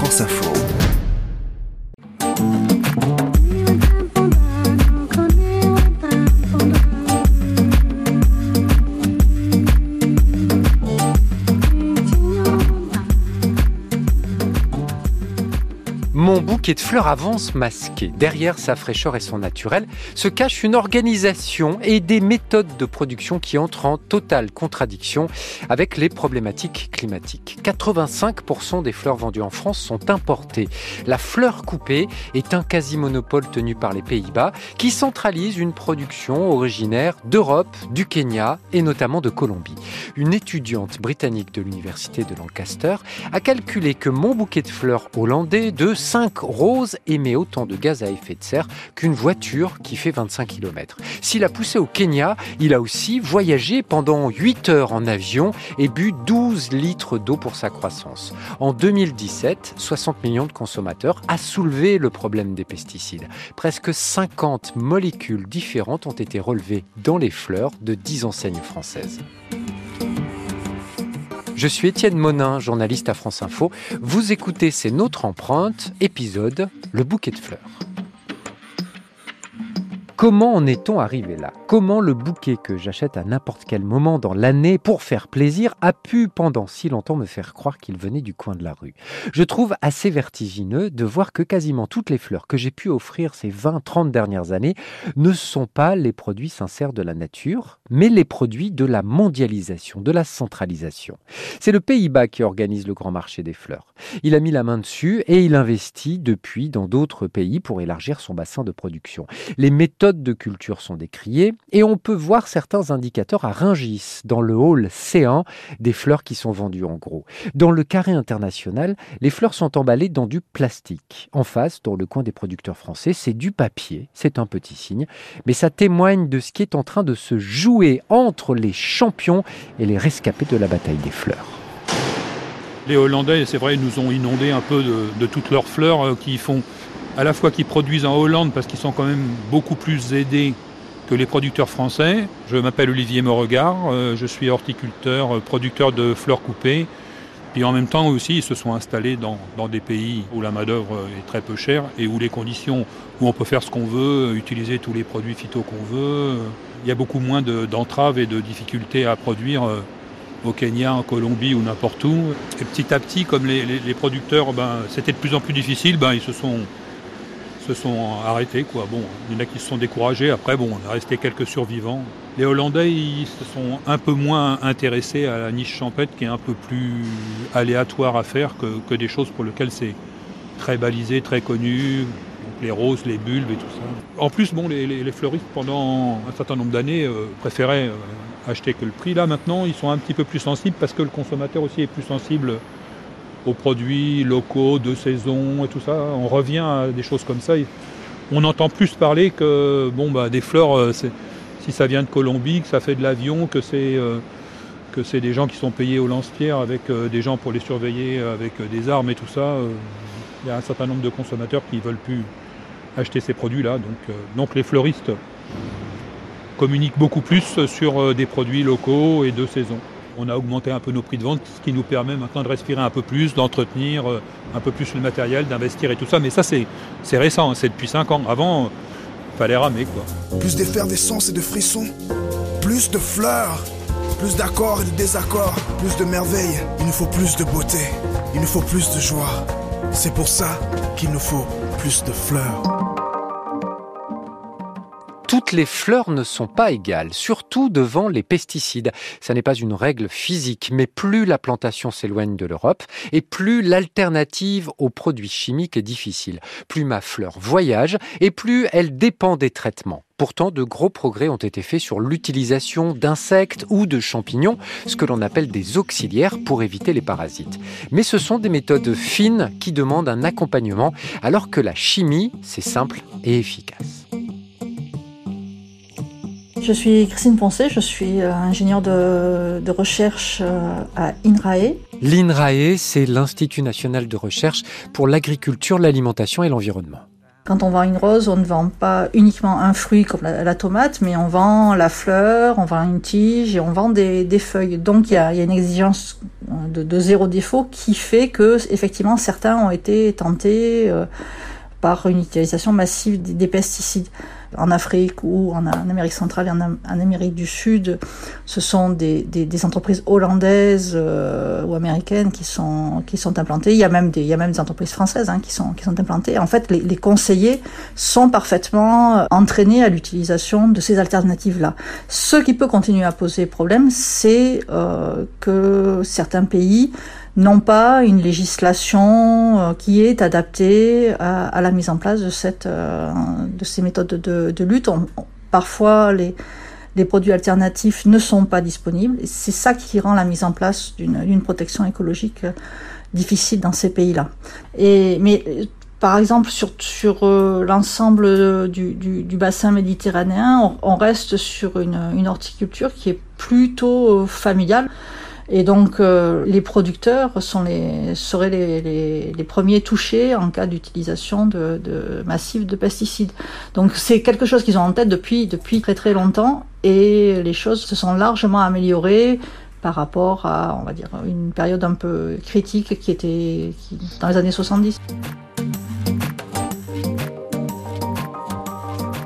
France Info. Bouquet de fleurs avance masqué. Derrière sa fraîcheur et son naturel se cache une organisation et des méthodes de production qui entrent en totale contradiction avec les problématiques climatiques. 85% des fleurs vendues en France sont importées. La fleur coupée est un quasi-monopole tenu par les Pays-Bas qui centralise une production originaire d'Europe, du Kenya et notamment de Colombie. Une étudiante britannique de l'université de Lancaster a calculé que mon bouquet de fleurs hollandais de 5 roses émet autant de gaz à effet de serre qu'une voiture qui fait 25 km. S'il a poussé au Kenya, il a aussi voyagé pendant 8 heures en avion et bu 12 litres d'eau pour sa croissance. En 2017, 60 millions de consommateurs a soulevé le problème des pesticides. Presque 50 molécules différentes ont été relevées dans les fleurs de 10 enseignes françaises. Je suis Étienne Monin, journaliste à France Info. Vous écoutez C'est notre empreinte, épisode Le bouquet de fleurs. Comment en est-on arrivé là? Comment le bouquet que j'achète à n'importe quel moment dans l'année pour faire plaisir a pu pendant si longtemps me faire croire qu'il venait du coin de la rue? Je trouve assez vertigineux de voir que quasiment toutes les fleurs que j'ai pu offrir ces 20-30 dernières années ne sont pas les produits sincères de la nature, mais les produits de la mondialisation, de la centralisation. C'est le Pays-Bas qui organise le grand marché des fleurs. Il a mis la main dessus et il investit depuis dans d'autres pays pour élargir son bassin de production. Les méthodes de culture sont décriées et on peut voir certains indicateurs à Ringis, dans le hall C1 des fleurs qui sont vendues en gros. Dans le carré international, les fleurs sont emballées dans du plastique. En face, dans le coin des producteurs français, c'est du papier, c'est un petit signe, mais ça témoigne de ce qui est en train de se jouer entre les champions et les rescapés de la bataille des fleurs. Les Hollandais, c'est vrai, nous ont inondé un peu de, toutes leurs fleurs euh, qui font à la fois qu'ils produisent en Hollande parce qu'ils sont quand même beaucoup plus aidés que les producteurs français. Je m'appelle Olivier Mauregard, euh, je suis horticulteur, euh, producteur de fleurs coupées. Puis en même temps aussi, ils se sont installés dans, dans des pays où la main-d'œuvre est très peu chère et où les conditions, où on peut faire ce qu'on veut, utiliser tous les produits phyto qu'on veut. Il y a beaucoup moins d'entraves et de difficultés à produire euh, au Kenya, en Colombie ou n'importe où. Et petit à petit, comme les, les, les producteurs, ben, c'était de plus en plus difficile, ben, ils se sont se sont arrêtés. Quoi. Bon, il y en a qui se sont découragés. Après, bon, on a resté quelques survivants. Les Hollandais, ils se sont un peu moins intéressés à la niche champêtre qui est un peu plus aléatoire à faire que, que des choses pour lesquelles c'est très balisé, très connu. Les roses, les bulbes et tout ça. En plus, bon, les, les, les fleuristes, pendant un certain nombre d'années, euh, préféraient euh, acheter que le prix. Là, maintenant, ils sont un petit peu plus sensibles parce que le consommateur aussi est plus sensible aux produits locaux, de saison et tout ça. On revient à des choses comme ça. On entend plus parler que bon, bah, des fleurs, euh, si ça vient de Colombie, que ça fait de l'avion, que c'est euh, des gens qui sont payés au lance-pierre avec euh, des gens pour les surveiller avec des armes et tout ça. Il y a un certain nombre de consommateurs qui ne veulent plus acheter ces produits-là. Donc, donc les fleuristes communiquent beaucoup plus sur des produits locaux et de saison on a augmenté un peu nos prix de vente, ce qui nous permet maintenant de respirer un peu plus, d'entretenir un peu plus le matériel, d'investir et tout ça. Mais ça, c'est récent, c'est depuis 5 ans. Avant, il fallait ramer. Quoi. Plus d'effervescence et de frissons, plus de fleurs, plus d'accords et de désaccords, plus de merveilles. Il nous faut plus de beauté, il nous faut plus de joie. C'est pour ça qu'il nous faut plus de fleurs les fleurs ne sont pas égales, surtout devant les pesticides. Ça n'est pas une règle physique, mais plus la plantation s'éloigne de l'Europe et plus l'alternative aux produits chimiques est difficile. Plus ma fleur voyage et plus elle dépend des traitements. Pourtant, de gros progrès ont été faits sur l'utilisation d'insectes ou de champignons, ce que l'on appelle des auxiliaires pour éviter les parasites. Mais ce sont des méthodes fines qui demandent un accompagnement, alors que la chimie, c'est simple et efficace. Je suis Christine Poncé, je suis ingénieure de, de recherche à INRAE. L'INRAE, c'est l'Institut national de recherche pour l'agriculture, l'alimentation et l'environnement. Quand on vend une rose, on ne vend pas uniquement un fruit comme la, tomate, mais on vend la fleur, on vend une tige et on vend des, feuilles. Donc il y a, une exigence de, zéro défaut qui fait que effectivement certains ont été tentés euh, par une utilisation massive des pesticides en Afrique ou en, Amérique centrale et en, Amérique du Sud, ce sont des, des, entreprises hollandaises euh, ou américaines qui sont, qui sont implantées. Il y a même des, il y a même des entreprises françaises hein, qui, sont, qui sont implantées. En fait, les, les conseillers sont parfaitement entraînés à l'utilisation de ces alternatives-là. Ce qui peut continuer à poser problème, c'est euh, que certains pays n'ont pas une législation euh, qui est adaptée à, la mise en place de, cette, euh, de ces méthodes de, lutte. parfois, les, produits alternatifs ne sont pas disponibles. C'est ça qui rend la mise en place d'une protection écologique euh, difficile dans ces pays-là. Mais par exemple, sur, l'ensemble du, bassin méditerranéen, on, reste sur une, horticulture qui est plutôt familiale. Et donc, euh, les producteurs sont les, seraient les, les, les premiers touchés en cas d'utilisation de, de massive de pesticides. Donc, c'est quelque chose qu'ils ont en tête depuis, depuis très très longtemps et les choses se sont largement améliorées par rapport à, on va dire, une période un peu critique qui était dans les années 70.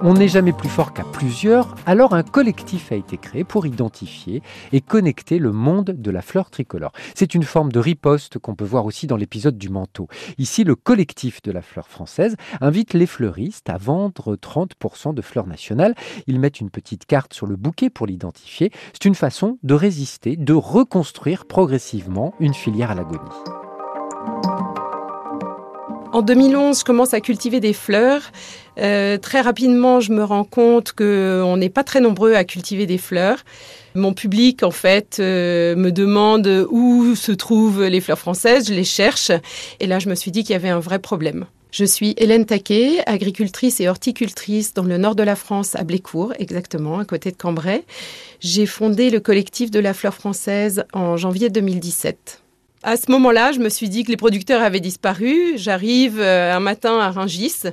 On n'est jamais plus fort qu'à plusieurs, alors un collectif a été créé pour identifier et connecter le monde de la fleur tricolore. C'est une forme de riposte qu'on peut voir aussi dans l'épisode du manteau. Ici, le collectif de la fleur française invite les fleuristes à vendre 30% de fleurs nationales. Ils mettent une petite carte sur le bouquet pour l'identifier. C'est une façon de résister, de reconstruire progressivement une filière à l'agonie. En 2011, je commence à cultiver des fleurs. Euh, très rapidement, je me rends compte qu'on n'est pas très nombreux à cultiver des fleurs. Mon public, en fait, euh, me demande où se trouvent les fleurs françaises. Je les cherche. Et là, je me suis dit qu'il y avait un vrai problème. Je suis Hélène Taquet, agricultrice et horticultrice dans le nord de la France, à Blécourt, exactement, à côté de Cambrai. J'ai fondé le collectif de la fleur française en janvier 2017 à ce moment-là, je me suis dit que les producteurs avaient disparu. J'arrive euh, un matin à Rungis,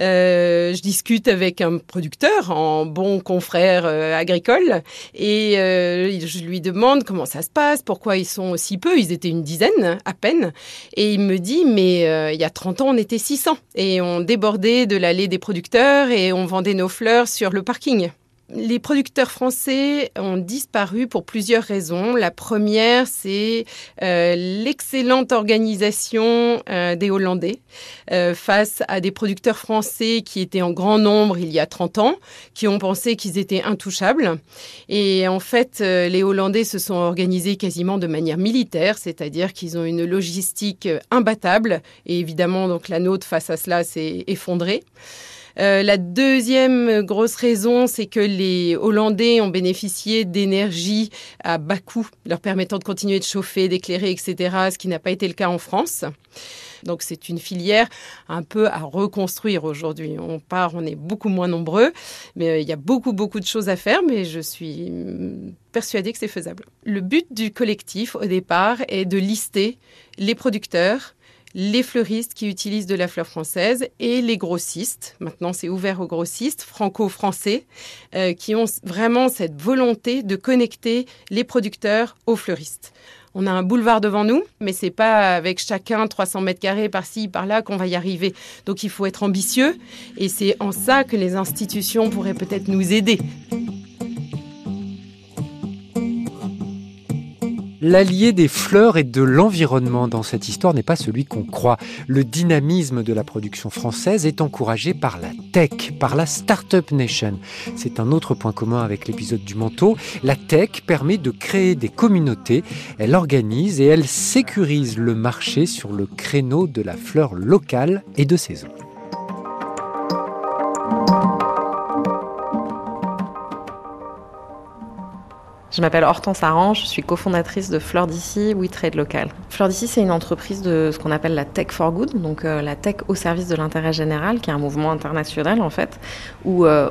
euh, je discute avec un producteur, en bon confrère euh, agricole, et je lui demande comment ça se passe, pourquoi ils sont aussi peu. Ils étaient une dizaine à peine, et il me dit mais il y a 30 ans on était 600 et on débordait de l'allée des producteurs et on vendait nos fleurs sur le parking. Les producteurs français ont disparu pour plusieurs raisons. La première, c'est euh, l'excellente organisation euh, des Hollandais euh, face à des producteurs français qui étaient en grand nombre il y a 30 ans, qui ont pensé qu'ils étaient intouchables. Et en fait, les Hollandais se sont organisés quasiment de manière militaire, c'est-à-dire qu'ils ont une logistique imbattable. Et évidemment, donc la nôtre face à cela s'est effondrée. Euh, la deuxième grosse raison, c'est que les Hollandais ont bénéficié d'énergie à bas coût, leur permettant de continuer de chauffer, d'éclairer, etc., ce qui n'a pas été le cas en France. Donc c'est une filière un peu à reconstruire aujourd'hui. On part, on est beaucoup moins nombreux, mais euh, il y a beaucoup, beaucoup de choses à faire, mais je suis mm, persuadée que c'est faisable. Le but du collectif, au départ, est de lister les producteurs, les fleuristes qui utilisent de la fleur française et les grossistes. Maintenant, c'est ouvert aux grossistes franco-français euh, qui ont vraiment cette volonté de connecter les producteurs aux fleuristes. On a un boulevard devant nous, mais c'est pas avec chacun 300 mètres carrés par-ci, par-là qu'on va y arriver. Donc il faut être ambitieux et c'est en ça que les institutions pourraient peut-être nous aider. L'allié des fleurs et de l'environnement dans cette histoire n'est pas celui qu'on croit. Le dynamisme de la production française est encouragé par la tech, par la Startup Nation. C'est un autre point commun avec l'épisode du manteau. La tech permet de créer des communautés, elle organise et elle sécurise le marché sur le créneau de la fleur locale et de saison. Je m'appelle Hortense Arrange, je suis cofondatrice de Fleur d'ici, We Trade Local. Fleur d'ici, c'est une entreprise de ce qu'on appelle la Tech for Good, donc euh, la tech au service de l'intérêt général, qui est un mouvement international en fait, où euh,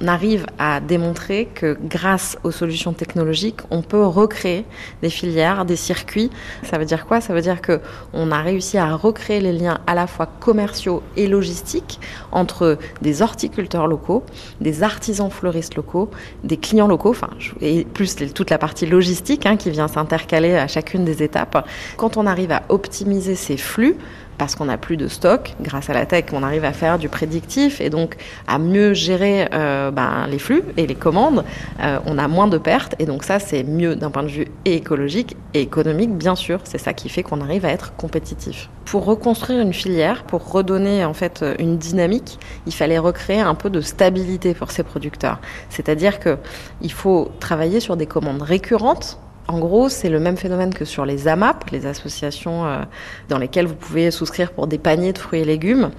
on arrive à démontrer que grâce aux solutions technologiques, on peut recréer des filières, des circuits. Ça veut dire quoi? Ça veut dire que on a réussi à recréer les liens à la fois commerciaux et logistiques entre des horticulteurs locaux, des artisans fleuristes locaux, des clients locaux, enfin et plus toute la partie logistique hein, qui vient s'intercaler à chacune des étapes. Quand on arrive à optimiser ces flux, parce qu'on n'a plus de stock. Grâce à la tech, on arrive à faire du prédictif et donc à mieux gérer euh, ben, les flux et les commandes. Euh, on a moins de pertes et donc ça, c'est mieux d'un point de vue écologique et économique, bien sûr. C'est ça qui fait qu'on arrive à être compétitif. Pour reconstruire une filière, pour redonner en fait une dynamique, il fallait recréer un peu de stabilité pour ces producteurs. C'est-à-dire que il faut travailler sur des commandes récurrentes en gros, c'est le même phénomène que sur les AMAP, les associations euh, dans lesquelles vous pouvez souscrire pour des paniers de fruits et légumes.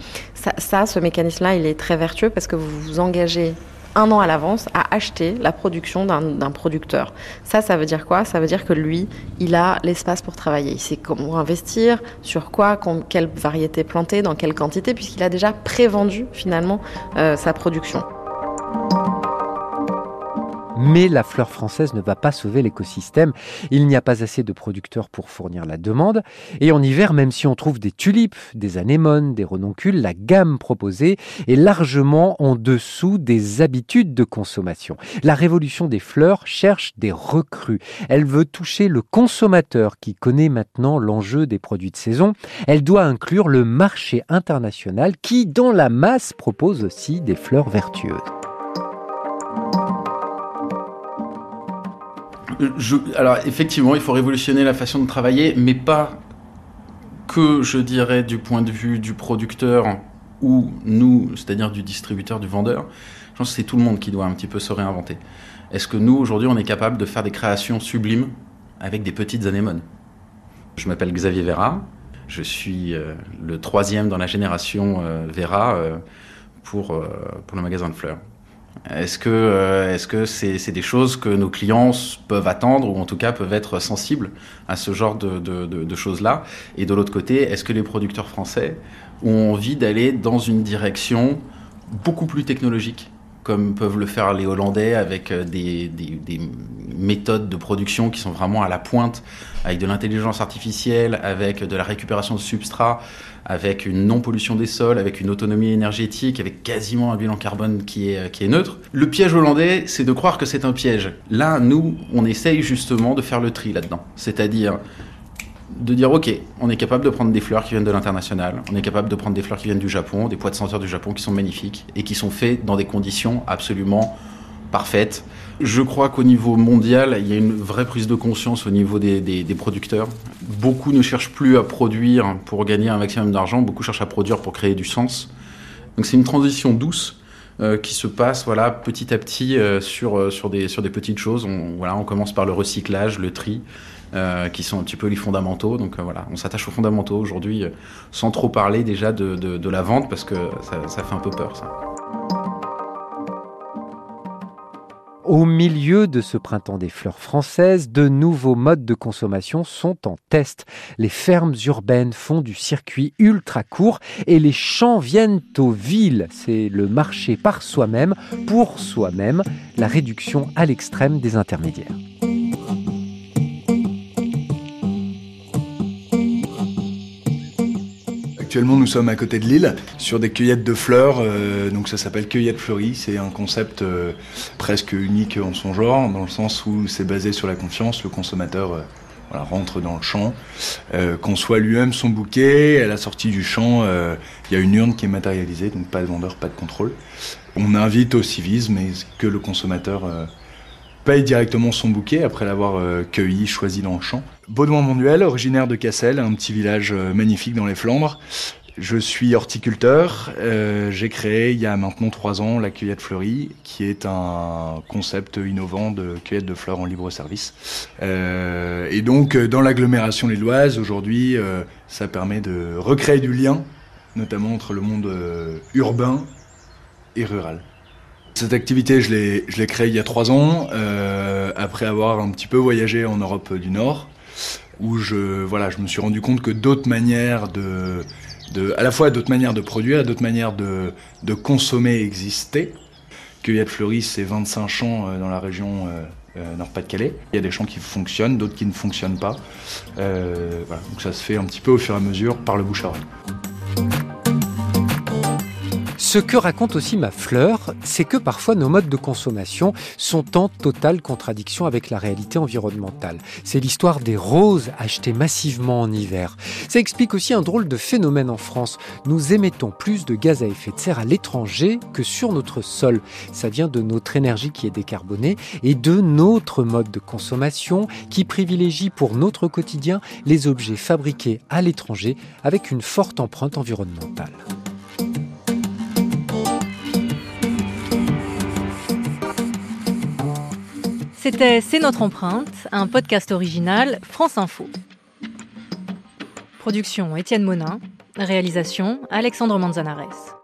Ça, ce mécanisme-là, il est très vertueux parce que vous vous engagez un an à l'avance à acheter la production d'un producteur. Ça, ça veut dire quoi? Ça veut dire que lui, il a l'espace pour travailler. Il sait comment investir, sur quoi, quelle variété planter, dans quelle quantité, puisqu'il a déjà prévendu finalement euh, sa production. Mais la fleur française ne va pas sauver l'écosystème. Il n'y a pas assez de producteurs pour fournir la demande. Et en hiver, même si on trouve des tulipes, des anémones, des renoncules, la gamme proposée est largement en dessous des habitudes de consommation. La révolution des fleurs cherche des recrues. Elle veut toucher le consommateur qui connaît maintenant l'enjeu des produits de saison. Elle doit inclure le marché international qui, dans la masse, propose aussi des fleurs vertueuses. Alors effectivement, il faut révolutionner la façon de travailler, mais pas que, je dirais, du point de vue du producteur ou nous, c'est-à-dire du distributeur, du vendeur. Je pense que c'est tout le monde qui doit un petit peu se réinventer. Est-ce que nous, aujourd'hui, on est capable de faire des créations sublimes avec des petites anémones? Je m'appelle Xavier Vera. Je suis euh, le troisième dans la génération euh, Vera euh, pour, pour le magasin de fleurs. Est-ce que euh, est-ce que c'est des choses que nos clients peuvent attendre ou en tout cas peuvent être sensibles à ce genre de, choses-là? Et de l'autre côté, est-ce que les producteurs français ont envie d'aller dans une direction beaucoup plus technologique comme peuvent le faire les Hollandais avec euh, des, méthodes de production qui sont vraiment à la pointe, avec de l'intelligence artificielle, avec de la récupération de substrats, avec une non-pollution des sols, avec une autonomie énergétique, avec quasiment un bilan carbone qui est, qui est neutre. Le piège hollandais, c'est de croire que c'est un piège. Là, nous, on essaye justement de faire le tri là-dedans. C'est-à-dire de dire ok, on est capable de prendre des fleurs qui viennent de l'international, on est capable de prendre des fleurs qui viennent du Japon, des poids de senteur du Japon qui sont magnifiques et qui sont faits dans des conditions absolument parfaites. Je crois qu'au niveau mondial, il y a une vraie prise de conscience au niveau des, des, producteurs. Beaucoup ne cherchent plus à produire pour gagner un maximum d'argent, beaucoup cherchent à produire pour créer du sens. Donc c'est une transition douce euh, qui se passe voilà, petit à petit euh, sur, euh, sur, des, sur des petites choses. On, voilà, on commence par le recyclage, le tri. Qui sont un petit peu les fondamentaux. Donc voilà, on s'attache aux fondamentaux aujourd'hui, sans trop parler déjà de, de, de, la vente, parce que ça, ça fait un peu peur ça. Au milieu de ce printemps des fleurs françaises, de nouveaux modes de consommation sont en test. Les fermes urbaines font du circuit ultra court et les champs viennent aux villes. C'est le marché par soi-même, pour soi-même, la réduction à l'extrême des intermédiaires. Actuellement, nous sommes à côté de Lille, sur des cueillettes de fleurs. Euh, donc ça s'appelle Cueillette Fleurie. C'est un concept euh, presque unique en son genre, dans le sens où c'est basé sur la confiance. Le consommateur euh, rentre dans le champ, conçoit lui-même son bouquet. À la sortie du champ, il y a une urne qui est matérialisée, donc pas de vendeur, pas de contrôle. On invite au civisme et que le consommateur paye directement son bouquet après l'avoir cueilli, choisi dans le champ. Baudouin Monduel, originaire de Cassel, un petit village euh, magnifique dans les Flandres. Je suis horticulteur. Euh, j'ai créé il y a maintenant trois ans la cueillette fleurie, qui est un concept innovant de cueillette de fleurs en libre service. Euh, et donc, dans l'agglomération lilloise, aujourd'hui, ça permet de recréer du lien, notamment entre le monde urbain et rural. Cette activité, je l'ai créée il y a trois ans, après avoir un petit peu voyagé en Europe du Nord où je, voilà, je me suis rendu compte que d'autres manières de, de, à la fois d'autres manières de produire, d'autres manières de, de consommer existaient, Cueillette c'est 25 champs dans la région Nord-Pas-de-Calais. Il y a des champs qui fonctionnent, d'autres qui ne fonctionnent pas. voilà. Donc ça se fait un petit peu au fur et à mesure par le bouche à oreille. Ce que raconte aussi ma fleur, c'est que parfois nos modes de consommation sont en totale contradiction avec la réalité environnementale. C'est l'histoire des roses achetées massivement en hiver. Ça explique aussi un drôle de phénomène en France. Nous émettons plus de gaz à effet de serre à l'étranger que sur notre sol. Ça vient de notre énergie qui est décarbonée et de notre mode de consommation qui privilégie pour notre quotidien les objets fabriqués à l'étranger avec une forte empreinte environnementale. C'était C'est notre empreinte, un podcast original France Info. Production Étienne Monin, réalisation Alexandre Manzanares.